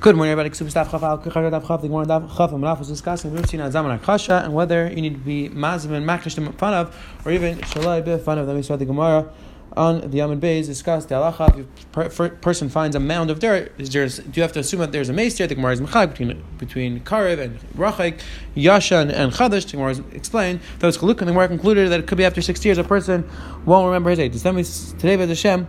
Good morning, everybody. Ksubis Daf Chaf Al Kachar Daf Chaf. The Gemara Daf Chaf and Manaf was discussing Rutzina Zaman Akasha and whether you need to be Mazim and Makrish in front of, or even Shalai be fun of. Then we saw the Gemara on the Yamid Beis discussed the halacha. If a person finds a mound of dirt, is there, do you have to assume that there's a mace there? The Gemara is mechag between between Karev and Rachik, Yasha and, and Chadash. The Gemara explained those Chaluk and the Gemara concluded that it could be after sixty years a person won't remember his age. We today by Hashem.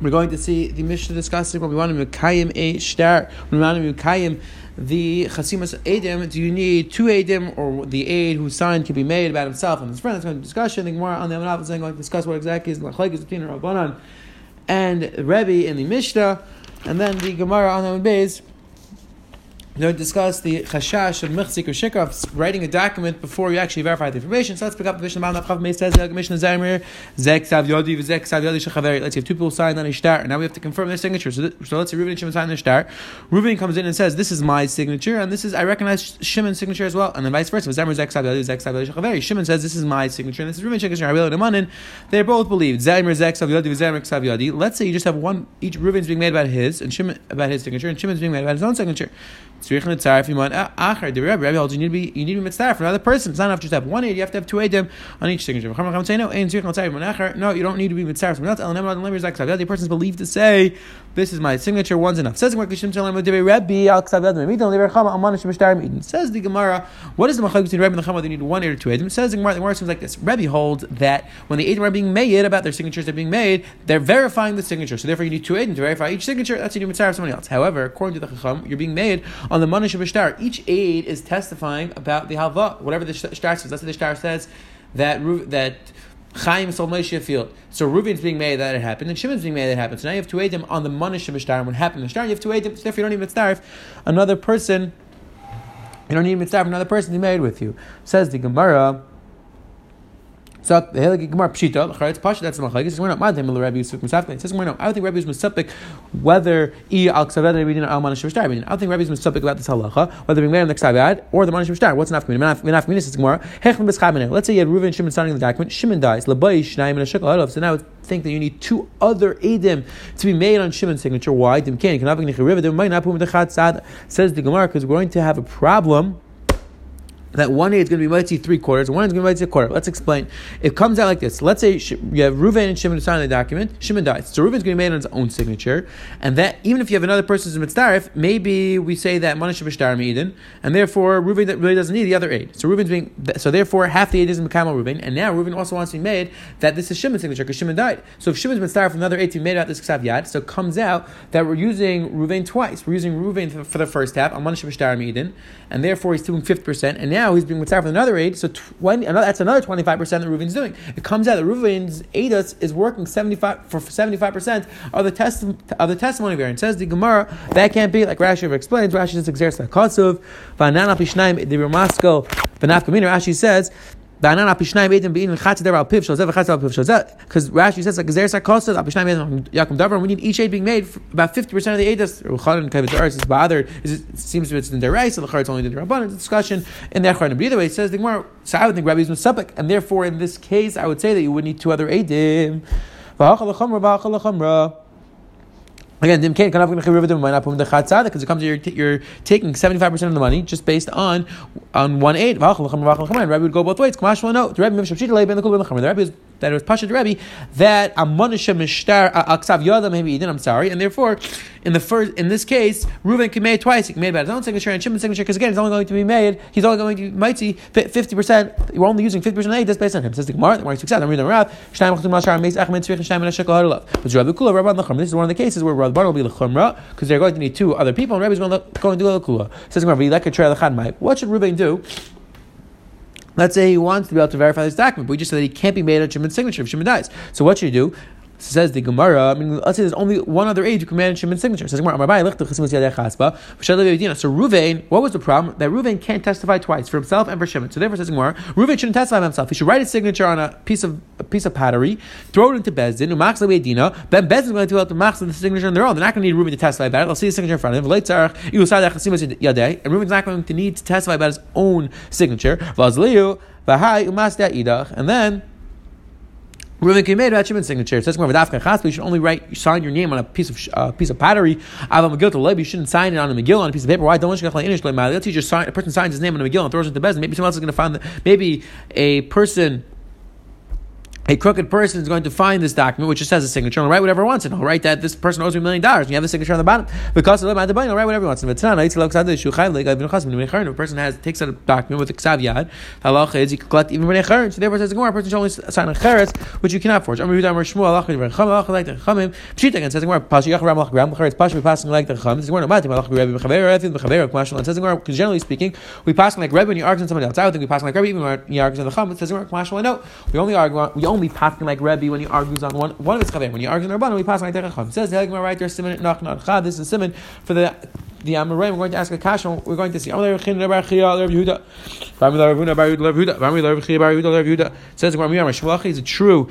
We're going to see the Mishnah discussing what we want to Mekayim a star. We want to Mekayim the Chasimas Edim. Do you need two Edim or the aid whose sign can be made about himself and his friend? That's going to be discussion. The Gemara on the Amanaf is going to discuss what exactly is the Machlekes between Rabbanan and Rebbe in the Mishnah. And then the Gemara on the Beis they discuss the chashash of mechzik or shikaf, writing a document before you actually verify the information. So let's pick up the Mishnah. Says uh, the Zaymer Zek Sav Sav. Let's say two people sign on a shtar, now we have to confirm their signature. So, th- so let's say Reuven and Shimon sign the shtar. Reuven comes in and says, "This is my signature, and this is I recognize Shimon's signature as well." And then vice versa. Zaymer Zek Sav Yodi Zek Sav. Shimon says, "This is my signature, and this is Reuven's signature." Habil and Amanin. They both believe Zaymer Zek Sav Yodi Zaymer Sav. Let's say you just have one. Each Reuven's being made about his, and Shimon about his signature, and Shimon's being made about his own signature. If you want Achar, the Rebbe, Rebbe holds you need to be you need to be mitzvah for another person. It's not enough just to have one aid, you have to have two aidim on each signature. Say no, no, you don't need to be mitzvah from The person is believed to say, This is my signature, one's enough. Says the Says the Gemara, what is the machlok between Rebbe and the Chama? They need one aid or two aidim. Says the Gemara, the Gemara seems like this. Rebbe holds that when the aidim are being made about their signatures they're being made, they're verifying the signature. So therefore you need two aidim to verify each signature. That's you need mitzvah somebody else. However, according to the Chacham, you're being made on the of Shtar. Each aid is testifying about the halva, whatever the Shtar says. That's what the Shtar says that that Chaim sold Moshe a field. So Reuven's being made that it happened, and Shimon's being made that it happened. So now you have two Adim on the of Shtar. What happened in Shtar, you have two Adim, so if you don't even starve, another person, you don't even starve another person to made with you. Says the Gemara. So the Hilagi Gemara Pshita, Charetz Pasha, that's the Machlekes. We're not mad him Rabbi Yusuf Musafkin. It says we're not. I don't think Rabbi Yusuf Musafik whether i al ksaved Rabbi Dina al manish v'shtar. I don't think Rabbi Yusuf about this halacha whether being made on the ksaved or the manish v'shtar. What's enough? Enough community says Gemara. Hechem b'schamene. Let's say you had Reuven and Shimon signing the document. Shimon dies. Labai shnayim and a shekel. So now think that you need two other edim to be made on Shimon's signature. Why? Says the Gemara because we're going to have a problem that one is going to be mighty three quarters, one is going to be a quarter. Let's explain. It comes out like this. Let's say you have Reuven and Shimon sign the document. Shimon dies. So Reuven's going to be made on his own signature. And that even if you have another person's mitzdarif, maybe we say that Manish Bishtar Eden, and therefore Reuven really doesn't need the other aid. So Reuven's being so therefore half the aid is in Mekamo Reuven, and now Reuven also wants to be made that this is Shimon's signature because Shimon died. So if Shimon's mitzdarif from another aid to be made out this Ksav Yad, so it comes out that we're using Reuven twice. We're using Reuven for the first half on Manish Bishtar Eden, and therefore he's doing fifty percent, and now he's being mitzdarif from another aid, so 20, another, that's another 25% that Reuven's doing. It comes out that Reuven's Aidus is working 75 for 75% of the, test, of the testimony variant. Says the Gemara, that can't be, like Rashi explains, Rashi says, Exersa Kosov, Vanana Pishnaim, the Ramasko, Vanaf Rashi says, because Rashi says like Abishnai Yakum Davar, we need each aid being made about fifty percent of the aidas. Ruchanan Kavit is bothered. It seems it's in the rice, so the it's only in the rabban. It's a discussion in the Echron. But either way, it says the Gemara. So I would think Rabbi is and therefore in this case, I would say that you would need two other aidim. Again, because it comes to you're, you're taking seventy five percent of the money just based on on one eight. Rabbi would go both ways. No, oh. the Rabbi is that it was Pasha Rebbe that Amonisha Mishtar Aksav Yoda maybe Eden, I'm sorry, and therefore in the first in this case, Reuven can make twice. He can make about his own signature and Shimon's signature because again, it's only going to be made. He's only going to be mighty fifty percent. You're only using fifty percent of that's based on him. Says the Gemara. The Gemara success. I'm reading Rav. Shnayim Chachtum Mashar Meis Achmed Tzvich Hadalav. But Rabbi Kula Rabbi Lacham. This is one of the cases where Rabbi will be Lachumra because they're going to need two other people, and Rabbi's going to going to do Lachula. Says the Gemara. What should Reuven do? Let's say he wants to be able to verify this document, but we just said that he can't be made on Shimon's signature if Shimon dies. So what should he do? Says the Gemara, I mean, let's say there's only one other age who can manage Shimon's signature. Says Gemara, So Ruvain, what was the problem? That Ruvain can't testify twice for himself and for Shimon. So therefore, says Gemara, Ruvain shouldn't testify himself. He should write his signature on a piece of a piece of pottery, throw it into Bezdin, Then Bezdin is going to do the Max the signature on their own. They're not going to need Ruvain to testify about it. They'll see the signature in front of him. And Ruvain's not going to need to testify about his own signature. And then Reuven made Shimon's signature. It says you should only write sign your name on a piece of uh, piece of pottery. Aval Megillah You shouldn't sign it on a Megillah on a piece of paper. Why don't you Let's just sign a person signs his name on a Megillah and throws it to Bezin. Maybe someone else is going to find that. Maybe a person a crooked person is going to find this document, which just has a signature, and write whatever he wants, and he'll write that this person owes me a million dollars, and you have the signature on the bottom. Because of the he'll write whatever he wants. If a person has takes a document with a ksav halacha is you can collect even when a So therefore, says a person should only sign a cheretz, which you cannot forge. Amar Yudah Shmuel halacha halacha like the chamim. Pshita says the Gemara pasha yach ram ram cheretz pasha passing like the the halacha k'mashal. And says the generally speaking, we pass like Rebbe when you argue on somebody else. I would think we pass like Rebbe even when you argue on the. It says the we only argue we only pass like Rebbe when he argues on one one of his chaver. When he argues on Rabbanon, we pass on Terecham. Says the Hegmar right there, Simon Nach Nach This is Simon for the the Amoray. We're going to ask a question. We're going to see. Says the Gemara, Is it true?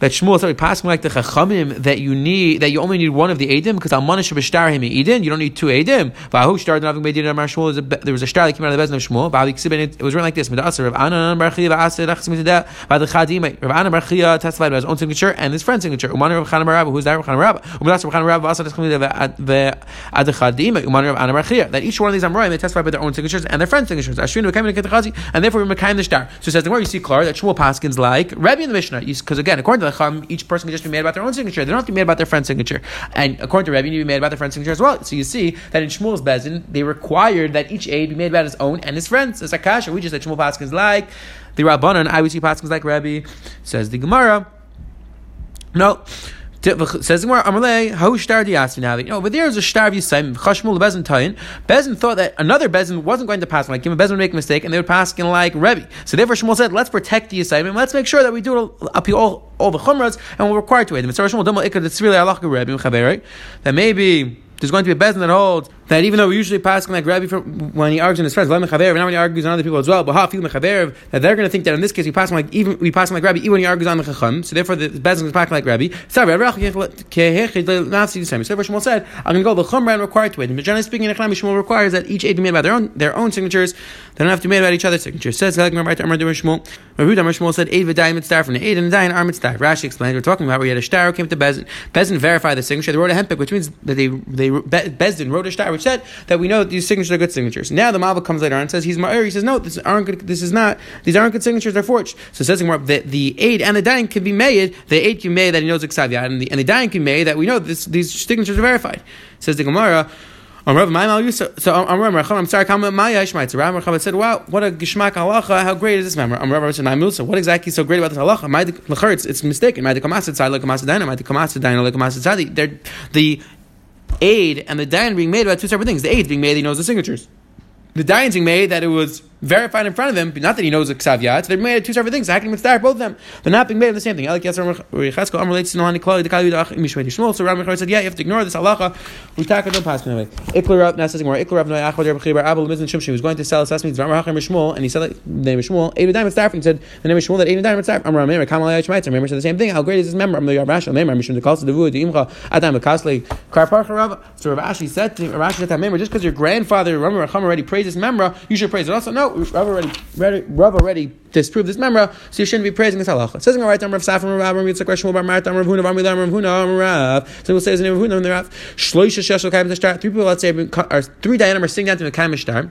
That Shmuel is passing like the Chachamim that you need that you only need one of the Edim because Almanish Bashtar him Edin. You don't need two Edim. Vahu started having made Edin Shmuel. There was a star that came out of the Bezin of Shmuel. It was written like this: Midasar Rav Anan Barchia Va'aseh Lachsim Teda Va'ad Chadim. Rav Anan Barchia testified about his own signature and his friend's signature. Uman Rav Chanan Rav, who's that Rav Chanan Rav? Umidasar Rav Chanan Rav Va'aseh Lachsim Teda Va'ad Chadim. Uman Rav Anan Barchia. That each one of these Amoraim they testified by their own signatures and their friend's signatures. Ashrin V'kaim Chazi, and therefore we Mekayim the star. So it says the more you see clear that Shmuel Paskins like Rebbe in the Mishnah, because again according to Chacham, each person can just be made about their own signature. They don't have to be made about their friend's signature. And according to Rebbe, you need to be made about their friend's signature as well. So you see that in Shmuel's Bezin, they required that each aid be made about his own and his friends. It's Akasha. We just said Shmuel Paskins like the Rabbanon, I would see Paskins like Rebbe. Says the Gemara. No. Says Gemara, Amalei, how shtar now? You know, over there is a shtar Yisayim, Chashmul Bezin Tayin. Bezin thought that another Bezin wasn't going to pass like him. Bezin would make a mistake, and they would pass in like Rebbe. So therefore, Shmuel said, let's protect the Yisayim, and let's make sure that we do up all, all the Chumras, and we're required to aid them. That maybe there's going to be a bezin that holds that even though we usually pass like Rabbi when he argues in his friends, now when he argues on other people as well, but how feel me khadeer that they're going to think that in this case we pass like even we pass like Rabbi even when he argues on the Chacham. So therefore the bezin is passing like Rabbi. So therefore Shmuel said, I'm going to go the Chumra and required to it. But generally speaking, Shmuel requires that each aid be made by their own their own signatures. They don't have to be made about each other's signatures. Says Shmuel. Shmuel said Aid v'dayim mitzvah from the Aid and dayin are mitzvah. Rashi explained we're talking about where he had a star came to bezin. Bezin verified the signature. They wrote a hempik, which means that they they Bezdin wrote a star which said that we know that these signatures are good signatures. Now the Malva comes later on and says he's Ma'ir. He says no, this aren't good. This is not. These aren't good signatures. They're forged. So it says that the aid and the dying can be made. The aid can be made that he knows Xavier, and the and the dying can be made that we know this, these signatures are verified. Says the Gemara. So um, I'm sorry, Maya Ishmael. Ram Rav said, "Wow, what a gishmak halacha! How great is this member?" I'm Rav said, "So what exactly is so great about this halacha? It's, mistaken. The aid and the dayan being made about two separate things. The aid being made, he knows the signatures. The dayan being made that it was verified in front of him, not that he knows a ksav yad. So they're made of two separate things. How can he both of them? They're not being made of the same thing. To the. So Rabbi said, yeah, you have to ignore this halacha. We don't pass me away. Ikler now says more. Ikler Rav Noy Achad Rabbi Chibar Abel Mizan Shimshim. He was going to sell sesame. Rabbi Hachim Shmuel, and he said the name of Shmuel. Eight diamond staff, and he said the name of Shmuel that eight diamond staff. I'm Rameir Kamal Ayach Remember said the same thing. How great is this member? The Rav Rashi. Member Mishum the Kalsa Devu the Imcha Adam Kasli Karparcha Rav. So Rav Ashi said to Rav Ashi said that member just because your grandfather Rabbi Racham already praised this member, you should praise it also. No, Rav already Rav already disproved this memra, so you shouldn't be praising this halacha. It says in the right, Rav Safra, Rav Rav Yitzchak, Rav Bar Marta, Rav Huna, Rav Rav Huna, Rav. So we'll say his name Rav Huna, Rav. Shloisha Sheshel Kaim Three people, let's say, are three Dayanim are sitting down to the Kaim Shtar.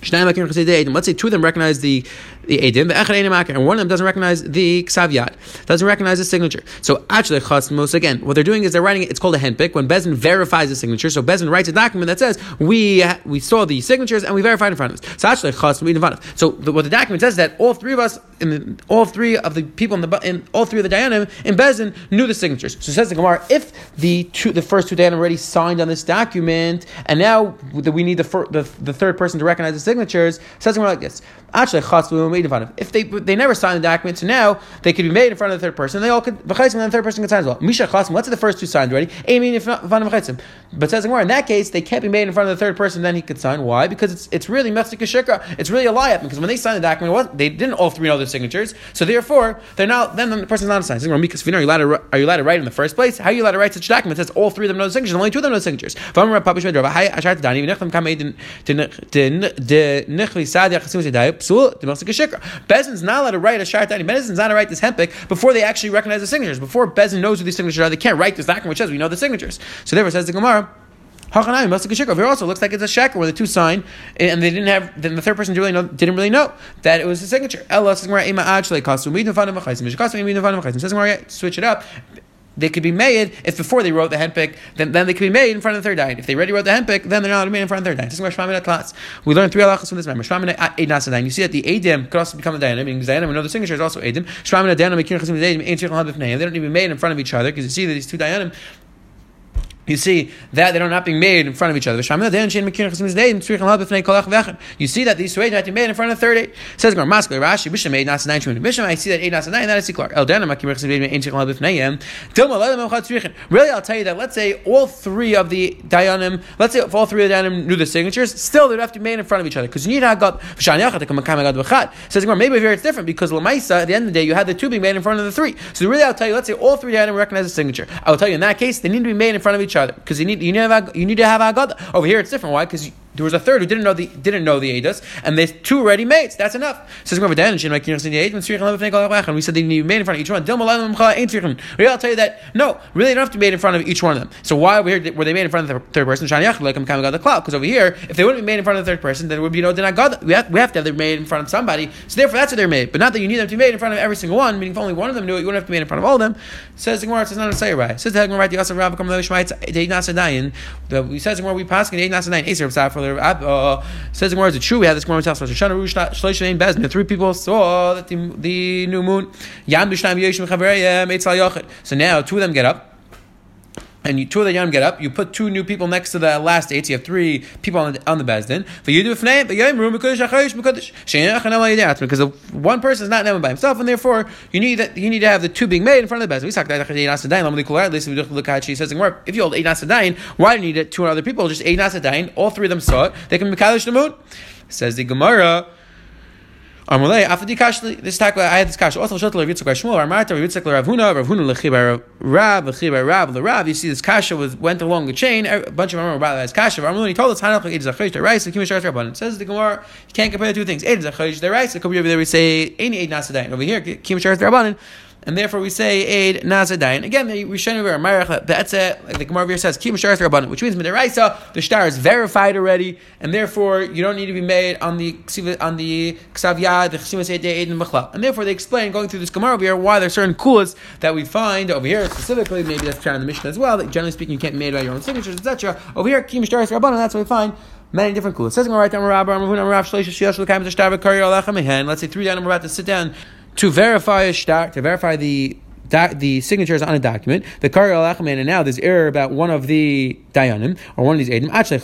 Let's say two of them recognize the the edim, the and one of them doesn't recognize the ksav doesn't recognize the signature. So actually, chasmos again, what they're doing is they're writing it. It's called a henpik when Bezin verifies the signature. So Bezin writes a document that says we uh, we saw the signatures and we verified in front of us. So actually, chasmos in front of. So the, what the document says is that all three of us, in the, all three of the people in the in all three of the dayanim in Bezin knew the signatures. So says the Gemara, if the two the first two dayanim already signed on this document, and now we need the, fir, the, the third person to recognize the signatures, says the Gemara like this. Actually, chasmu in front of. If they they never signed the document, so now they could be made in front of the third person. They all could and then the third person could sign as well. Misha chasmu. Let's say the first two signed already. Aiming in front of But says more in that case, they can't be made in front of the third person. Then he could sign. Why? Because it's it's really mesika shikra. It's really a lie up because when they signed the document, they didn't all three know their signatures. So therefore, they're not. Then the person's not signed. Because are you allowed to are you allowed to write in the first place? How are you allowed to write such a document that says all three of them know the signatures? Only two of them know the signatures. Chasim Psul, Shikra. Bezin's not allowed to write a Shart Tani. Bezin's not allowed to write this hempik before they actually recognize the signatures. Before Bezin knows who these signatures are, they can't write this document which says we know the signatures. So therefore says the Gemara. Hachanai must have Here also looks like it's a sheker where the two sign and they didn't have. Then the third person really know, didn't really know that it was a signature. Ella says switch it up they could be made if before they wrote the henpik, then, then they could be made in front of the third dayan. If they already wrote the henpik, then they're not made in front of the third dayan. We learned three halachas from this member. You see that the edim could also become a dayan, meaning dayanim, we know the signature is also edim. They don't to be made in front of each other because you see that these two dayanim you see that they're not being made in front of each other. You see that these two have to made in front of the third eight. Says Gemara, Maskele Rashi, Bisham made Nasa nine Shmunim. Bisham, I see that eight Nasa nine. That Lelam Emchad Tzrichin. Really, I'll tell you that. Let's say all three of the Dayanim. Let's say if all three of the Dayanim knew the signatures, still they'd have to be made in front of each other because you need V'Chad. Says maybe here it's different because Lamaisa at the end of the day you had the two being made in front of the three. So really, I'll tell you. Let's say all three Dayanim recognize the signature. I will tell you in that case they need to be made in front of each other because you need you need to have you need to have agada. Over here, it's different. Why? Because there was a third who didn't know the didn't know the Adas, and there's two ready mates. That's enough. Says and we said they need to be made in front of each one. Really, I'll tell you that no, really, don't have to be made in front of each one of them. So why were, they made in front of the third person? Like the cloud. Because over here, if they wouldn't be made in front of the third person, then there would be no dinagada. We have, we have to have them made in front of somebody. So therefore, that's what they're made. But not that you need them to be made in front of every single one. Meaning, if only one of them knew it, you wouldn't have to be made in front of all of them. Says the Gemara, it's not a say right. Says the Gemara? The Asa Rav come the Shmait Dei Nasadayin. We says the Gemara we pass in Dei Nasadayin. Aser Safar uh, Says the is it true? We had this Gemara tells us three people saw that the, the new moon. So now two of them get up and you, two of the Yom get up, you put two new people next to the last eight, you have three people on the, on the Bezdin. Because one person is not known by himself, and therefore you need that you need to have the two being made in front of the Bezdin. If you hold eight Nasadain, why do you need two other people? Just eight Nasadain, all three of them saw it, they can be the moon. Says the Gemara. Amalei the kashli this takla I had this kash also shuttle Rav Yitzchak Shmuel Ramarta Rav Yitzchak Rav Huna Rav Huna lechiba Rav lechiba Rav Rav you see this kasha was went along the chain. A bunch of them about as kasha he told us Hanach Eid Zachayish the rice the Kimish Rabban says the Gemara you can't compare the two things. Eid Zachayish the rice the Kabir there we say any Eid Nasadayin over here Kimish Rabban and therefore we say aid nazadayin. Again, the Rishonu Marach that's it. Like the Gemara says kim shar which means midiraisa the star is verified already, and therefore you don't need to be made on the on the ksavya the chesimas aid and therefore they explain going through this Gemara over here why there's certain kulas that we find over here specifically. Maybe that's found in the Mishnah as well. That generally speaking you can't be made by your own signatures, etc. Over here kim and that's what we find many different kulas. Says right down Let's say three down. About to sit down to verify a shtar, to verify the the signatures on a document. The Kari al and now there's error about one of the Dayanim or one of these Edim. Actually,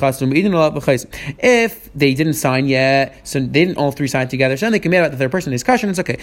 if they didn't sign yet, so they didn't all three sign together, so then they can about the third person discussion. It's okay.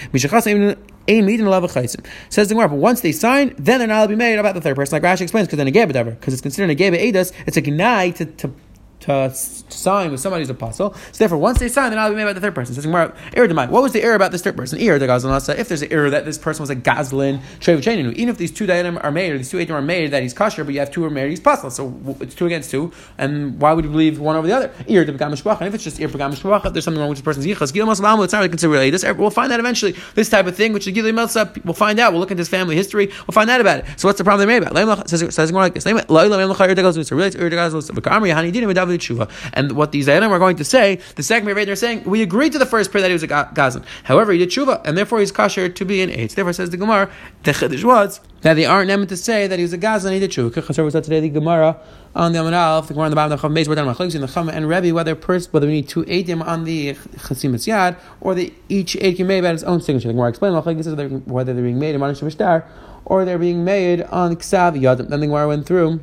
Says the Gemara, but once they sign, then they're not allowed to be made about the third person, like Rashi explains, because then a because it's considered a geba edus, it's a gnai to, to to, sign with somebody who's apostle. So therefore, once they sign, they're not be made by the third person. So error What was the error about this third person? Error the Gazlan If there's an error that this person was a Gazlin, even if these two dayanim are made, or these two dayanim are made that he's kosher, but you have two are married, he's apostle. So it's two against two. And why would you believe one over the other? Error the And if it's just error the there's something wrong with this person's yichas. It's not really considered related. We'll find out eventually. This type of thing, which Gilei up, we'll find out. We'll look into his family history. We'll find out about it. So what's the problem they made about? Says, says more like this. And what these Zayanim are going to say, the second Rebbe they're saying, we agreed to the first prayer that he was a Gazan. However, he did tshuva, and therefore he's kosher to be an eight. Therefore, says the Gemara, the Chiddush was that they aren't meant to say that he was a Gazan he did tshuva. Chasar was today the Gemara on the Alf, the Gemara on the bottom of the Chav Beis, we're talking in the Chama and Rebbe, whether pers- whether we need two eidim on the Chasimas Yad, or the, each eight can made about its own signature. The Gemara explained whether they're being made in Manish Mishtar, or they're being made on Ksav Yad. Then the Gemara went through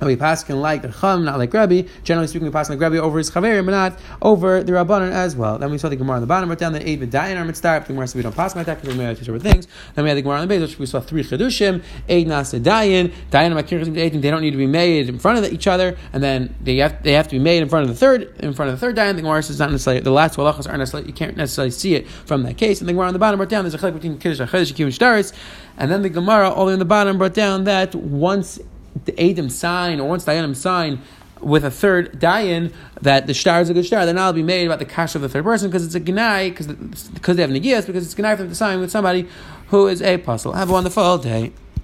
and we pass can like the Chum, not like Rabbi. Generally speaking, we pass like Rabbi over his Chaverim, but not over the Rabbanan as well. Then we saw the Gemara on the bottom, wrote down that Eid B'dayin are mitzvah. The Gemara said we don't pass like that because we made two separate things. Then we had the Gemara on the base, which we saw three Chedushim, Eid Nasa Dayin, Dayin and Makir Chasim they don't need to be made in front of each other, and then they have, they have to be made in front of the third, in front of the third Dayin. The Gemara says not necessarily, the last halachas aren't necessarily, you can't necessarily see it from that case. And the Gemara on the bottom wrote down, there's a chilek between Kiddush and Chedesh, and Shtaris, and then the Gemara all the way in the bottom brought down that once the Adam sign or once the Adam sign with a third dayan that the star is a good star, then I'll be made about the cash of the third person because it's a gnai because they have negias because it's gnai for them to sign with somebody who is a puzzle. Have a wonderful day.